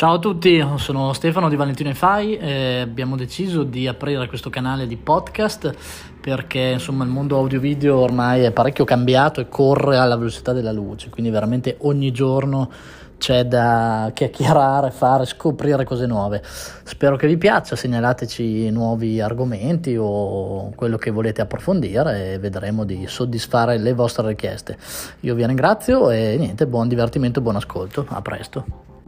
Ciao a tutti, sono Stefano di Valentino e Fai e abbiamo deciso di aprire questo canale di podcast perché insomma il mondo audio-video ormai è parecchio cambiato e corre alla velocità della luce, quindi veramente ogni giorno c'è da chiacchierare, fare, scoprire cose nuove. Spero che vi piaccia, segnalateci nuovi argomenti o quello che volete approfondire e vedremo di soddisfare le vostre richieste. Io vi ringrazio e niente, buon divertimento, buon ascolto, a presto.